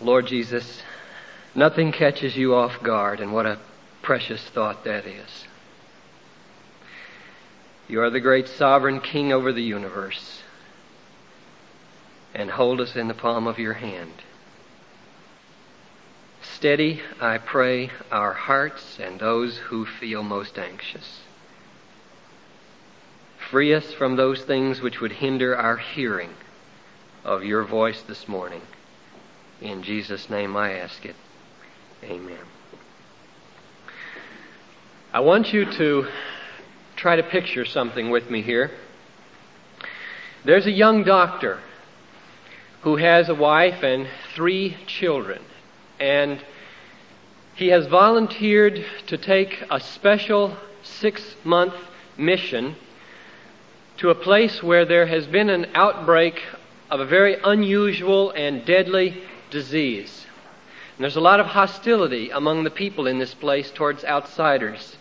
Lord Jesus, nothing catches you off guard, and what a precious thought that is. You are the great sovereign king over the universe, and hold us in the palm of your hand. Steady, I pray, our hearts and those who feel most anxious. Free us from those things which would hinder our hearing of your voice this morning. In Jesus' name I ask it. Amen. I want you to try to picture something with me here. There's a young doctor who has a wife and three children, and he has volunteered to take a special six month mission to a place where there has been an outbreak of a very unusual and deadly disease. And there's a lot of hostility among the people in this place towards outsiders.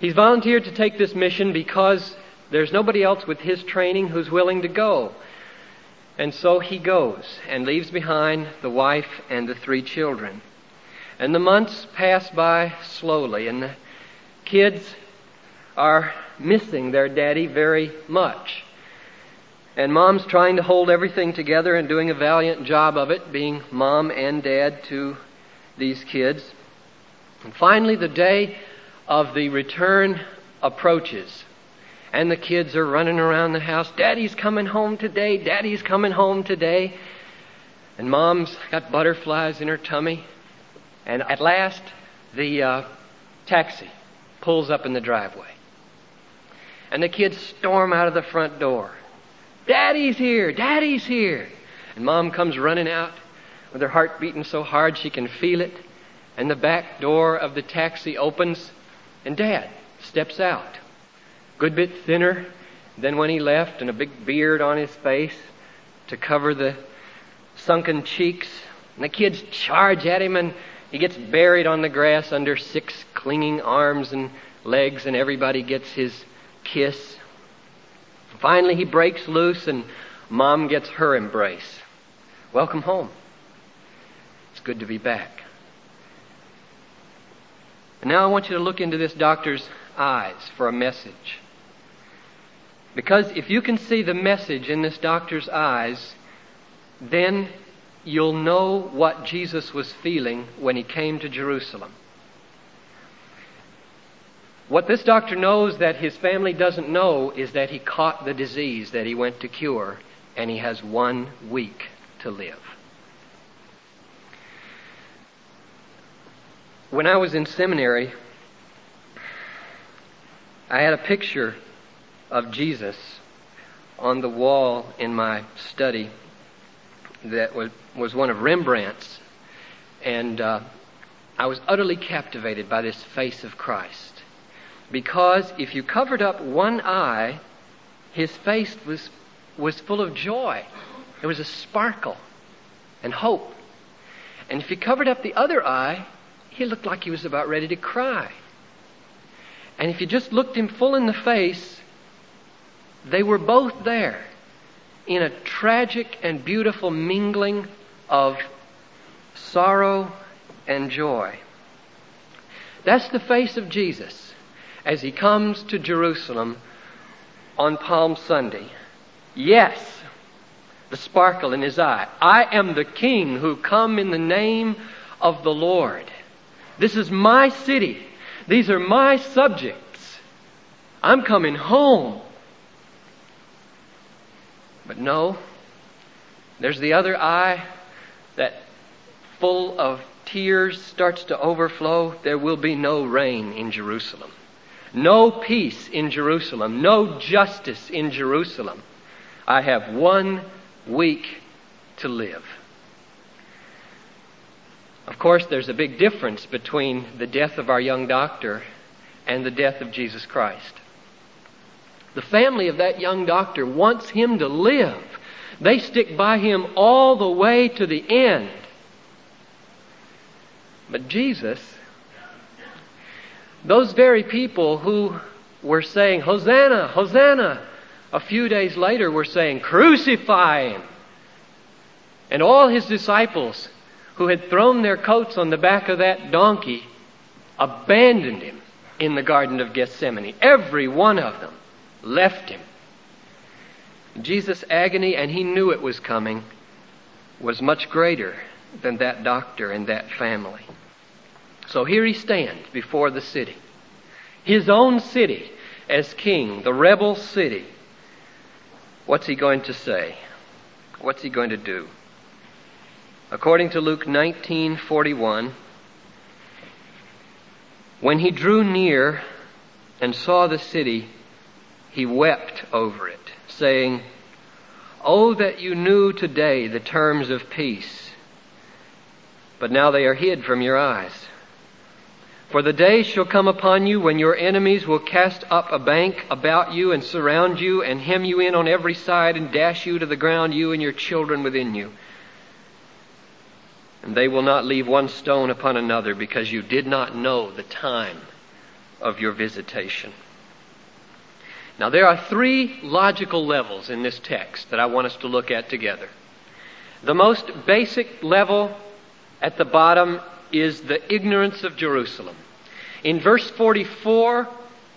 He's volunteered to take this mission because there's nobody else with his training who's willing to go. And so he goes and leaves behind the wife and the three children. And the months pass by slowly, and the kids are missing their daddy very much. And mom's trying to hold everything together and doing a valiant job of it, being mom and dad to these kids. And finally, the day of the return approaches. And the kids are running around the house. Daddy's coming home today. Daddy's coming home today. And mom's got butterflies in her tummy. And at last, the uh, taxi pulls up in the driveway. And the kids storm out of the front door. Daddy's here! Daddy's here! And mom comes running out with her heart beating so hard she can feel it. And the back door of the taxi opens, and Dad steps out. Good bit thinner than when he left, and a big beard on his face to cover the sunken cheeks. And the kids charge at him, and he gets buried on the grass under six clinging arms and legs, and everybody gets his kiss. Finally, he breaks loose and mom gets her embrace. Welcome home. It's good to be back. And now I want you to look into this doctor's eyes for a message. Because if you can see the message in this doctor's eyes, then you'll know what Jesus was feeling when he came to Jerusalem. What this doctor knows that his family doesn't know is that he caught the disease that he went to cure, and he has one week to live. When I was in seminary, I had a picture of Jesus on the wall in my study that was, one of Rembrandt's. And uh, I was utterly captivated by this face of Christ because if you covered up one eye, his face was, was full of joy. There was a sparkle and hope. And if you covered up the other eye, he looked like he was about ready to cry. And if you just looked him full in the face, they were both there in a tragic and beautiful mingling of sorrow and joy. That's the face of Jesus as he comes to Jerusalem on Palm Sunday. Yes, the sparkle in his eye. I am the king who come in the name of the Lord. This is my city. These are my subjects. I'm coming home. But no, there's the other eye that full of tears starts to overflow. There will be no reign in Jerusalem. No peace in Jerusalem. No justice in Jerusalem. I have one week to live. Of course, there's a big difference between the death of our young doctor and the death of Jesus Christ. The family of that young doctor wants him to live. They stick by him all the way to the end. But Jesus those very people who were saying, Hosanna, Hosanna, a few days later were saying, Crucify him. And all his disciples who had thrown their coats on the back of that donkey abandoned him in the Garden of Gethsemane. Every one of them left him. Jesus' agony, and he knew it was coming, was much greater than that doctor and that family. So here he stands before the city, his own city as king, the rebel city. What's he going to say? What's he going to do? According to Luke 19:41, when he drew near and saw the city, he wept over it, saying, Oh, that you knew today the terms of peace, but now they are hid from your eyes. For the day shall come upon you when your enemies will cast up a bank about you and surround you and hem you in on every side and dash you to the ground, you and your children within you. And they will not leave one stone upon another because you did not know the time of your visitation. Now, there are three logical levels in this text that I want us to look at together. The most basic level at the bottom is the ignorance of Jerusalem. In verse 44,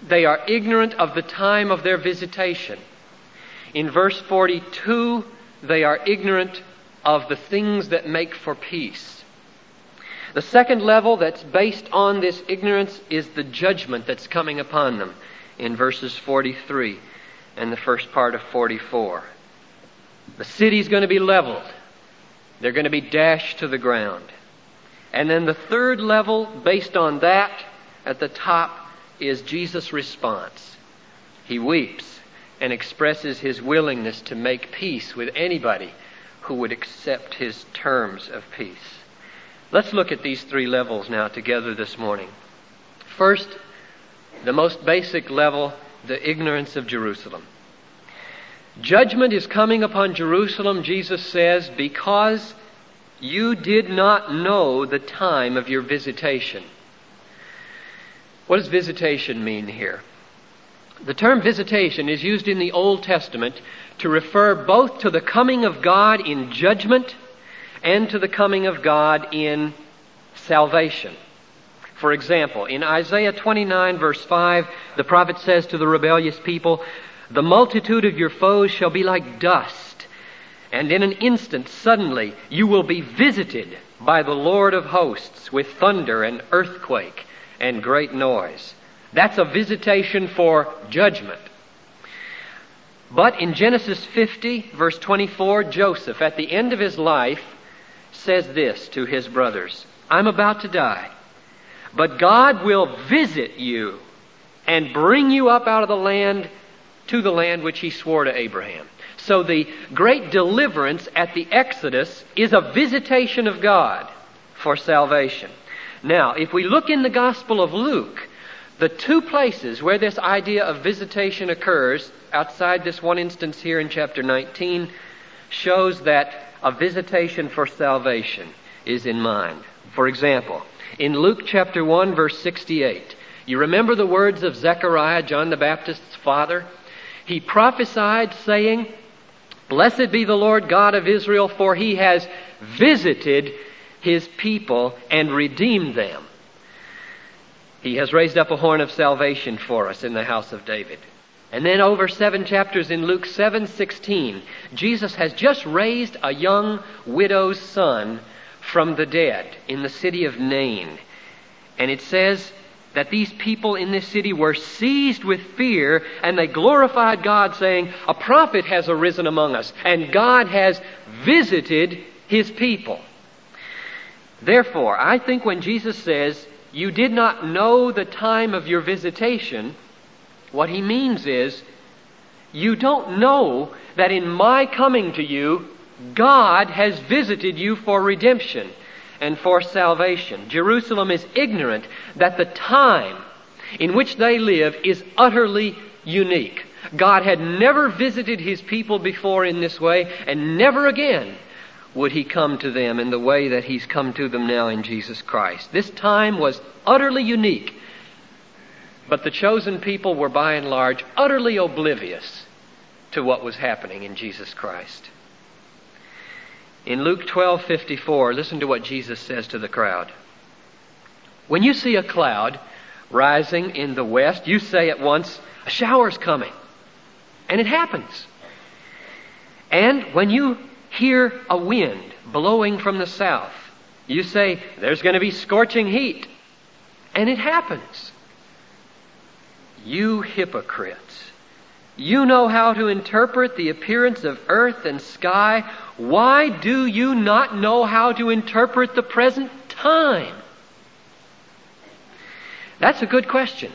they are ignorant of the time of their visitation. In verse 42, they are ignorant of the things that make for peace. The second level that's based on this ignorance is the judgment that's coming upon them in verses 43 and the first part of 44. The city's going to be leveled. They're going to be dashed to the ground. And then the third level, based on that, at the top, is Jesus' response. He weeps and expresses his willingness to make peace with anybody who would accept his terms of peace. Let's look at these three levels now together this morning. First, the most basic level, the ignorance of Jerusalem. Judgment is coming upon Jerusalem, Jesus says, because you did not know the time of your visitation. What does visitation mean here? The term visitation is used in the Old Testament to refer both to the coming of God in judgment and to the coming of God in salvation. For example, in Isaiah 29 verse 5, the prophet says to the rebellious people, The multitude of your foes shall be like dust, and in an instant, suddenly, you will be visited by the Lord of hosts with thunder and earthquake and great noise. That's a visitation for judgment. But in Genesis 50, verse 24, Joseph, at the end of his life, says this to his brothers I'm about to die, but God will visit you and bring you up out of the land to the land which he swore to Abraham. So the great deliverance at the Exodus is a visitation of God for salvation. Now, if we look in the Gospel of Luke, the two places where this idea of visitation occurs outside this one instance here in chapter 19 shows that a visitation for salvation is in mind. For example, in Luke chapter 1 verse 68, you remember the words of Zechariah, John the Baptist's father? He prophesied saying, Blessed be the Lord God of Israel, for he has visited his people and redeemed them. He has raised up a horn of salvation for us in the house of David. And then over seven chapters in Luke 7:16, Jesus has just raised a young widow's son from the dead in the city of Nain. And it says that these people in this city were seized with fear and they glorified God saying, "A prophet has arisen among us and God has visited his people." Therefore, I think when Jesus says, "You did not know the time of your visitation," What he means is, you don't know that in my coming to you, God has visited you for redemption and for salvation. Jerusalem is ignorant that the time in which they live is utterly unique. God had never visited his people before in this way, and never again would he come to them in the way that he's come to them now in Jesus Christ. This time was utterly unique but the chosen people were by and large utterly oblivious to what was happening in Jesus Christ. In Luke 12:54, listen to what Jesus says to the crowd. When you see a cloud rising in the west, you say at once, a shower's coming. And it happens. And when you hear a wind blowing from the south, you say, there's going to be scorching heat. And it happens. You hypocrites. You know how to interpret the appearance of earth and sky. Why do you not know how to interpret the present time? That's a good question.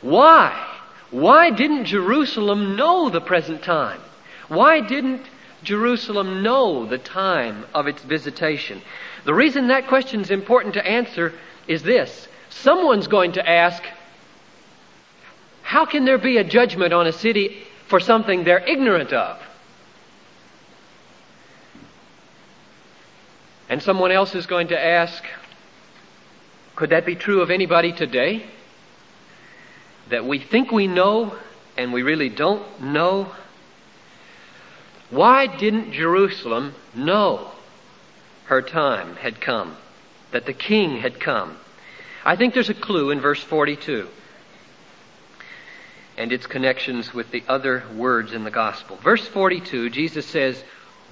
Why? Why didn't Jerusalem know the present time? Why didn't Jerusalem know the time of its visitation? The reason that question is important to answer is this. Someone's going to ask, how can there be a judgment on a city for something they're ignorant of? And someone else is going to ask, could that be true of anybody today? That we think we know and we really don't know? Why didn't Jerusalem know her time had come, that the king had come? I think there's a clue in verse 42 and its connections with the other words in the gospel. Verse 42, Jesus says,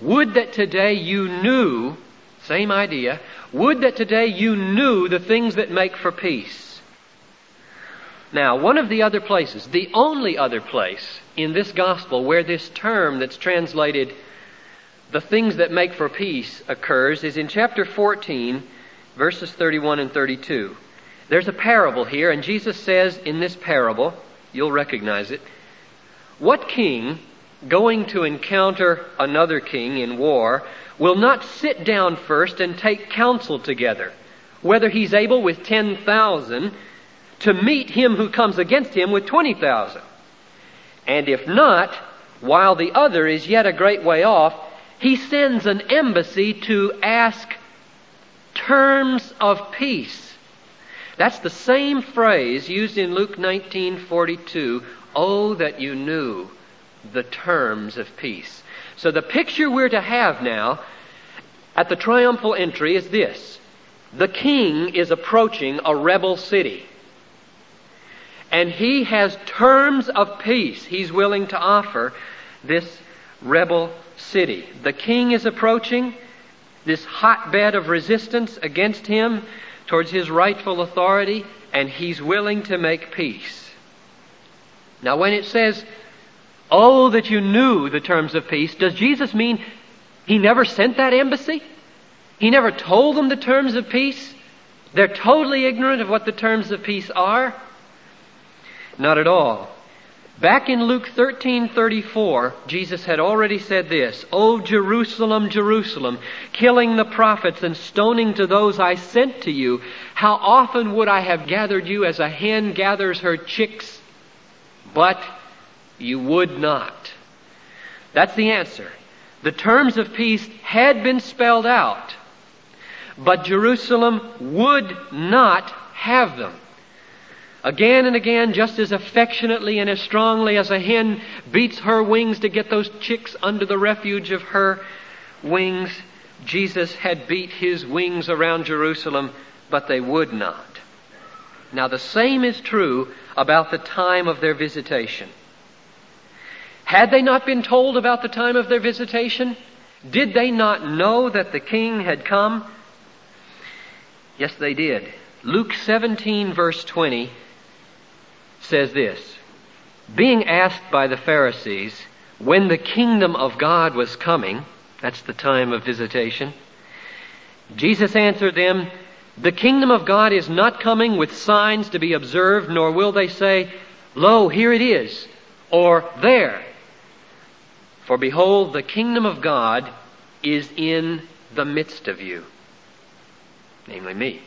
Would that today you knew, same idea, would that today you knew the things that make for peace. Now, one of the other places, the only other place in this gospel where this term that's translated the things that make for peace occurs is in chapter 14, verses 31 and 32. There's a parable here, and Jesus says in this parable, You'll recognize it. What king, going to encounter another king in war, will not sit down first and take counsel together, whether he's able with 10,000 to meet him who comes against him with 20,000? And if not, while the other is yet a great way off, he sends an embassy to ask terms of peace that's the same phrase used in Luke 19:42, "Oh that you knew the terms of peace." So the picture we're to have now at the triumphal entry is this. The king is approaching a rebel city. And he has terms of peace he's willing to offer this rebel city. The king is approaching this hotbed of resistance against him towards his rightful authority, and he's willing to make peace. Now, when it says, Oh, that you knew the terms of peace, does Jesus mean he never sent that embassy? He never told them the terms of peace? They're totally ignorant of what the terms of peace are? Not at all. Back in Luke 13:34, Jesus had already said this, "O Jerusalem, Jerusalem, killing the prophets and stoning to those I sent to you, how often would I have gathered you as a hen gathers her chicks, but you would not." That's the answer. The terms of peace had been spelled out, but Jerusalem would not have them. Again and again, just as affectionately and as strongly as a hen beats her wings to get those chicks under the refuge of her wings, Jesus had beat his wings around Jerusalem, but they would not. Now, the same is true about the time of their visitation. Had they not been told about the time of their visitation? Did they not know that the king had come? Yes, they did. Luke 17, verse 20 says this Being asked by the Pharisees when the kingdom of God was coming, that's the time of visitation, Jesus answered them, The kingdom of God is not coming with signs to be observed, nor will they say, Lo, here it is, or there. For behold, the kingdom of God is in the midst of you, namely me,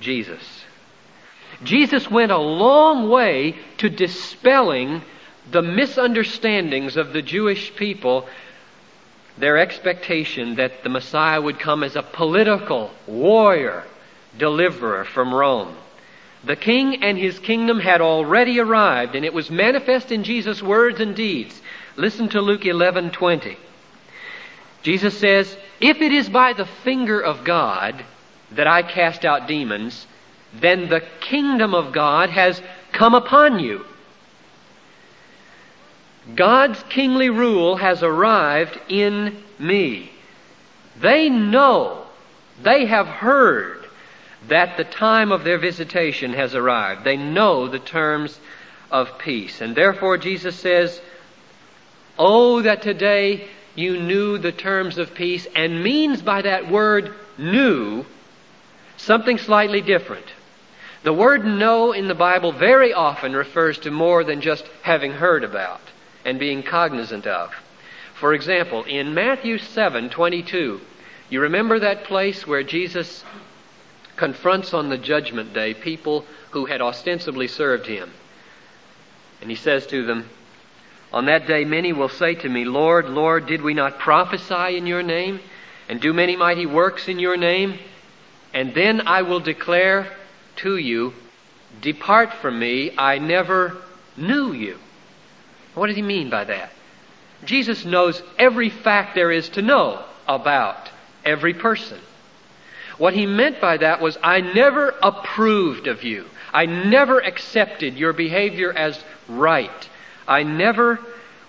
Jesus. Jesus went a long way to dispelling the misunderstandings of the Jewish people, their expectation that the Messiah would come as a political warrior, deliverer from Rome. The king and his kingdom had already arrived, and it was manifest in Jesus' words and deeds. Listen to Luke 11:20. Jesus says, If it is by the finger of God that I cast out demons, then the kingdom of God has come upon you. God's kingly rule has arrived in me. They know, they have heard that the time of their visitation has arrived. They know the terms of peace. And therefore Jesus says, Oh, that today you knew the terms of peace, and means by that word knew something slightly different. The word know in the Bible very often refers to more than just having heard about and being cognizant of. For example, in Matthew 7:22, you remember that place where Jesus confronts on the judgment day people who had ostensibly served him. And he says to them, On that day many will say to me, Lord, Lord, did we not prophesy in your name and do many mighty works in your name? And then I will declare to you, Depart from me, I never knew you. What does he mean by that? Jesus knows every fact there is to know about every person. What he meant by that was, I never approved of you. I never accepted your behavior as right. I never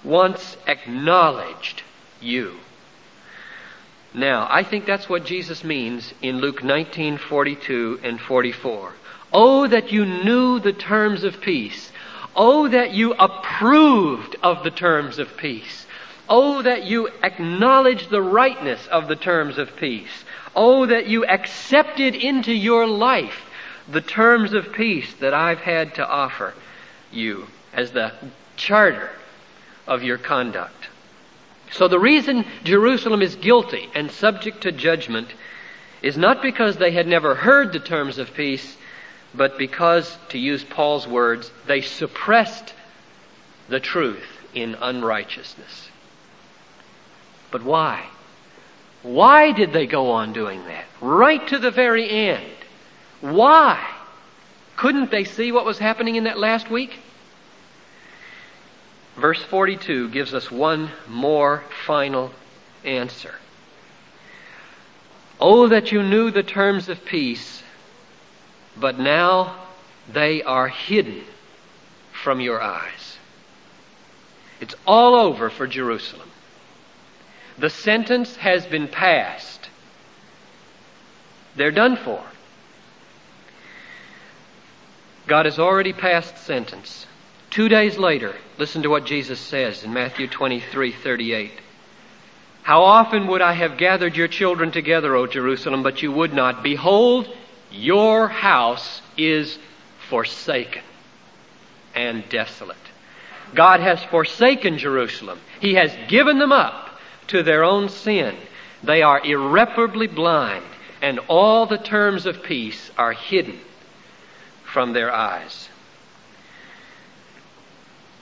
once acknowledged you. Now, I think that's what Jesus means in Luke 19:42 and 44. Oh, that you knew the terms of peace Oh, that you approved of the terms of peace. Oh, that you acknowledged the rightness of the terms of peace. Oh, that you accepted into your life the terms of peace that I've had to offer you as the charter of your conduct. So the reason Jerusalem is guilty and subject to judgment is not because they had never heard the terms of peace, but because, to use Paul's words, they suppressed the truth in unrighteousness. But why? Why did they go on doing that? Right to the very end. Why? Couldn't they see what was happening in that last week? Verse 42 gives us one more final answer. Oh, that you knew the terms of peace but now they are hidden from your eyes. It's all over for Jerusalem. The sentence has been passed. They're done for. God has already passed sentence. Two days later, listen to what Jesus says in Matthew 23 38. How often would I have gathered your children together, O Jerusalem, but you would not? Behold, your house is forsaken and desolate. God has forsaken Jerusalem. He has given them up to their own sin. They are irreparably blind, and all the terms of peace are hidden from their eyes.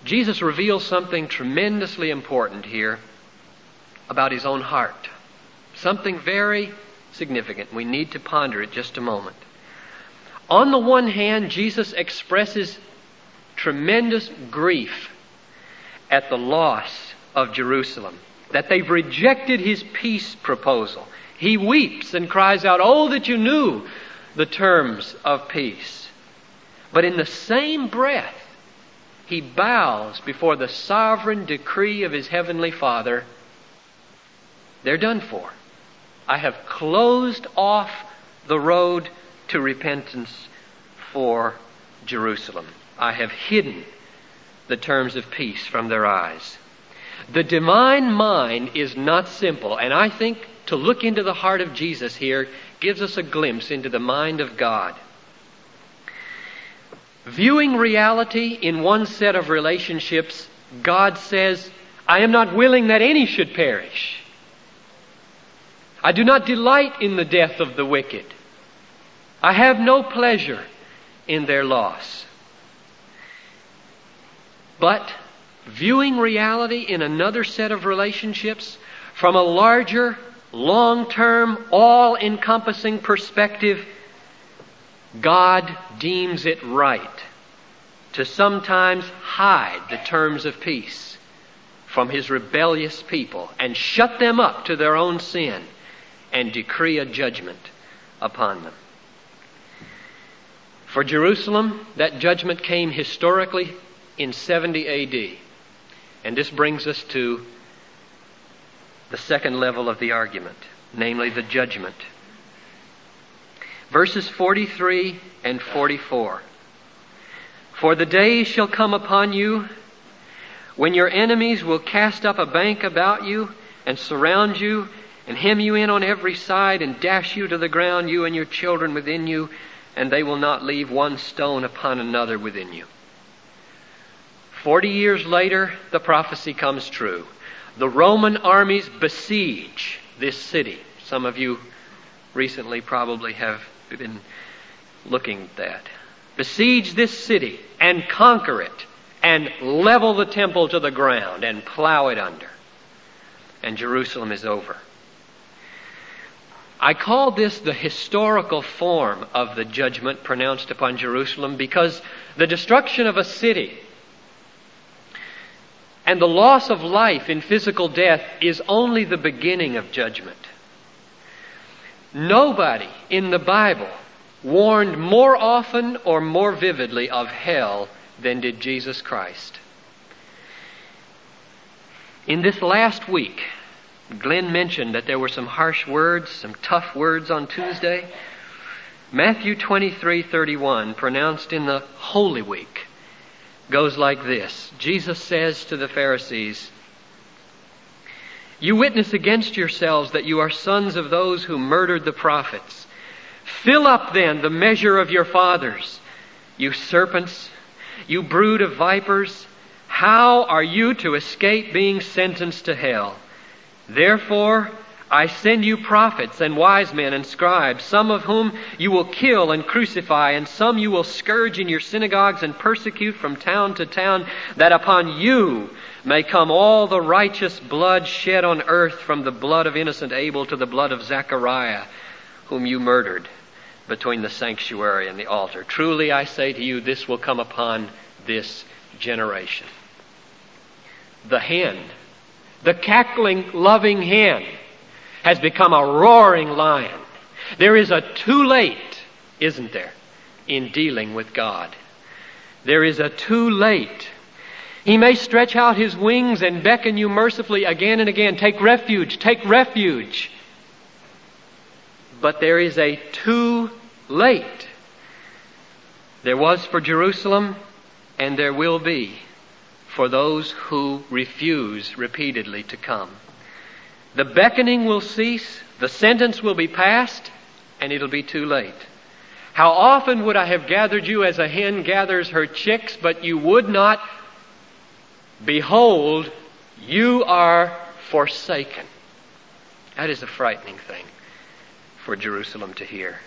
Jesus reveals something tremendously important here about his own heart. Something very significant. We need to ponder it just a moment. On the one hand, Jesus expresses tremendous grief at the loss of Jerusalem, that they've rejected his peace proposal. He weeps and cries out, Oh, that you knew the terms of peace. But in the same breath, he bows before the sovereign decree of his heavenly Father. They're done for. I have closed off the road to repentance for Jerusalem. I have hidden the terms of peace from their eyes. The divine mind is not simple, and I think to look into the heart of Jesus here gives us a glimpse into the mind of God. Viewing reality in one set of relationships, God says, I am not willing that any should perish. I do not delight in the death of the wicked. I have no pleasure in their loss. But viewing reality in another set of relationships from a larger, long term, all encompassing perspective, God deems it right to sometimes hide the terms of peace from his rebellious people and shut them up to their own sin and decree a judgment upon them. For Jerusalem, that judgment came historically in 70 AD. And this brings us to the second level of the argument, namely the judgment. Verses 43 and 44. For the day shall come upon you when your enemies will cast up a bank about you and surround you and hem you in on every side and dash you to the ground, you and your children within you, and they will not leave one stone upon another within you. Forty years later, the prophecy comes true. The Roman armies besiege this city. Some of you recently probably have been looking at that. Besiege this city and conquer it and level the temple to the ground and plow it under. And Jerusalem is over. I call this the historical form of the judgment pronounced upon Jerusalem because the destruction of a city and the loss of life in physical death is only the beginning of judgment. Nobody in the Bible warned more often or more vividly of hell than did Jesus Christ. In this last week, Glenn mentioned that there were some harsh words, some tough words on Tuesday. Matthew 23:31 pronounced in the Holy Week goes like this Jesus says to the Pharisees, You witness against yourselves that you are sons of those who murdered the prophets. Fill up then the measure of your fathers, you serpents, you brood of vipers. How are you to escape being sentenced to hell? Therefore, I send you prophets and wise men and scribes, some of whom you will kill and crucify, and some you will scourge in your synagogues and persecute from town to town, that upon you may come all the righteous blood shed on earth from the blood of innocent Abel to the blood of Zechariah, whom you murdered between the sanctuary and the altar. Truly I say to you, this will come upon this generation. The hen, the cackling, loving hen, has become a roaring lion. There is a too late, isn't there, in dealing with God. There is a too late. He may stretch out his wings and beckon you mercifully again and again. Take refuge, take refuge. But there is a too late. There was for Jerusalem, and there will be for those who refuse repeatedly to come. The beckoning will cease, the sentence will be passed, and it'll be too late. How often would I have gathered you as a hen gathers her chicks, but you would not? Behold, you are forsaken. That is a frightening thing for Jerusalem to hear.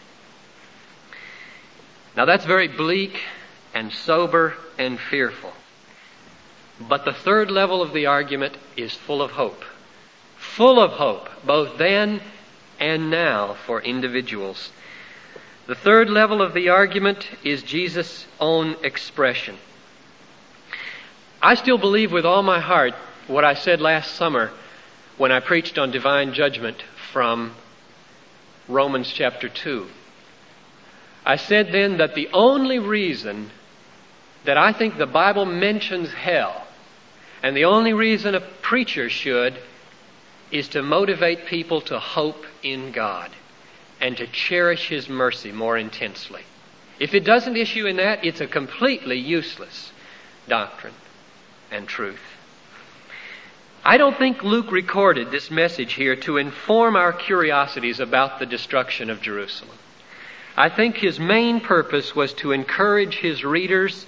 Now that's very bleak and sober and fearful. But the third level of the argument is full of hope full of hope, both then and now for individuals. The third level of the argument is Jesus' own expression. I still believe with all my heart what I said last summer when I preached on divine judgment from Romans chapter 2. I said then that the only reason that I think the Bible mentions hell, and the only reason a preacher should, is to motivate people to hope in God and to cherish His mercy more intensely. If it doesn't issue in that, it's a completely useless doctrine and truth. I don't think Luke recorded this message here to inform our curiosities about the destruction of Jerusalem. I think his main purpose was to encourage his readers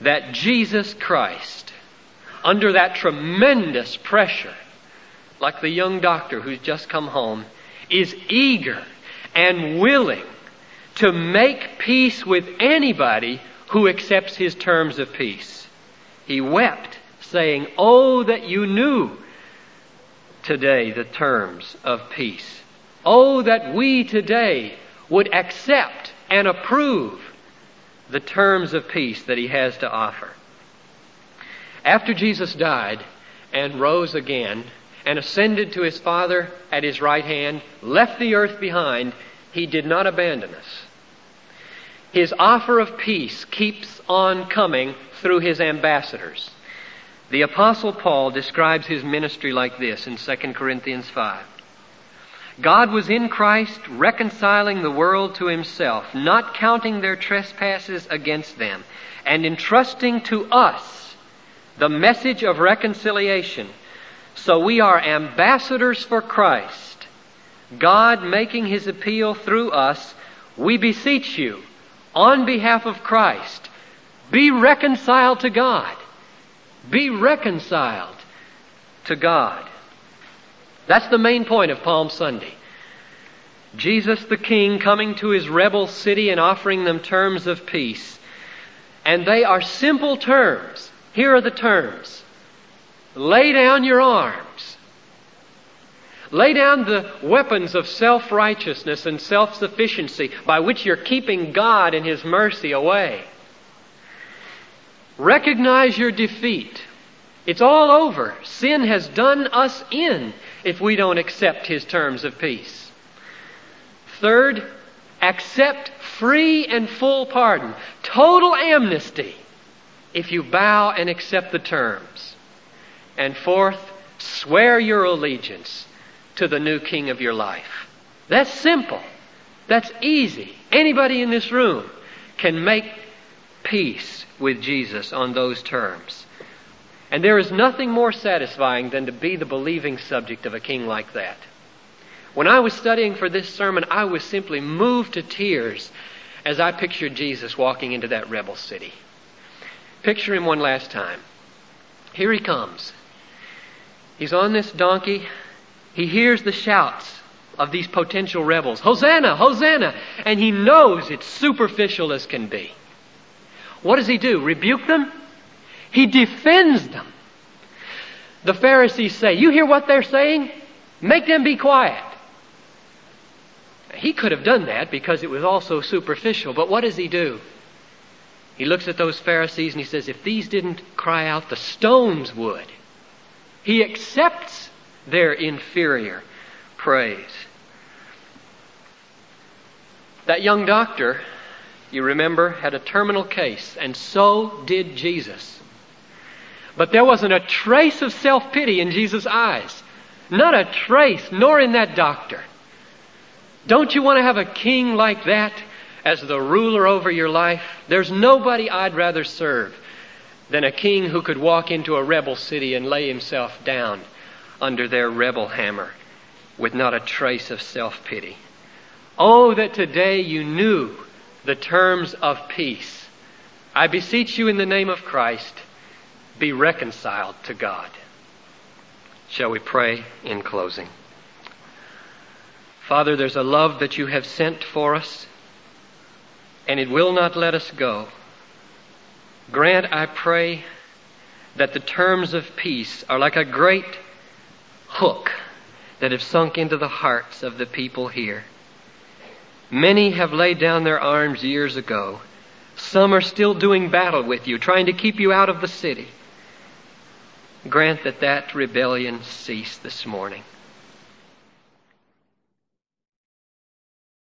that Jesus Christ, under that tremendous pressure like the young doctor who's just come home, is eager and willing to make peace with anybody who accepts his terms of peace. He wept, saying, Oh, that you knew today the terms of peace. Oh, that we today would accept and approve the terms of peace that he has to offer. After Jesus died, and rose again and ascended to his Father at his right hand, left the earth behind, he did not abandon us. His offer of peace keeps on coming through his ambassadors. The apostle Paul describes his ministry like this in 2 Corinthians 5. God was in Christ reconciling the world to himself, not counting their trespasses against them, and entrusting to us the message of reconciliation. So we are ambassadors for Christ. God making his appeal through us, we beseech you, on behalf of Christ, be reconciled to God. Be reconciled to God. That's the main point of Palm Sunday. Jesus the King coming to his rebel city and offering them terms of peace. And they are simple terms. Here are the terms. Lay down your arms. Lay down the weapons of self righteousness and self sufficiency by which you're keeping God and His mercy away. Recognize your defeat. It's all over. Sin has done us in if we don't accept His terms of peace. Third, accept free and full pardon, total amnesty, if you bow and accept the terms. And fourth, swear your allegiance to the new king of your life. That's simple. That's easy. Anybody in this room can make peace with Jesus on those terms. And there is nothing more satisfying than to be the believing subject of a king like that. When I was studying for this sermon, I was simply moved to tears as I pictured Jesus walking into that rebel city. Picture him one last time. Here he comes. He's on this donkey. He hears the shouts of these potential rebels Hosanna! Hosanna! And he knows it's superficial as can be. What does he do? Rebuke them? He defends them. The Pharisees say, You hear what they're saying? Make them be quiet. He could have done that because it was also superficial, but what does he do? He looks at those Pharisees and he says, If these didn't cry out, the stones would. He accepts their inferior praise. That young doctor, you remember, had a terminal case, and so did Jesus. But there wasn't a trace of self pity in Jesus' eyes. Not a trace, nor in that doctor. Don't you want to have a king like that as the ruler over your life? There's nobody I'd rather serve than a king who could walk into a rebel city and lay himself down under their rebel hammer with not a trace of self pity. Oh, that today you knew the terms of peace. I beseech you in the name of Christ, be reconciled to God. Shall we pray in closing? Father, there's a love that you have sent for us, and it will not let us go. Grant, I pray, that the terms of peace are like a great hook that have sunk into the hearts of the people here. Many have laid down their arms years ago. Some are still doing battle with you, trying to keep you out of the city. Grant that that rebellion cease this morning.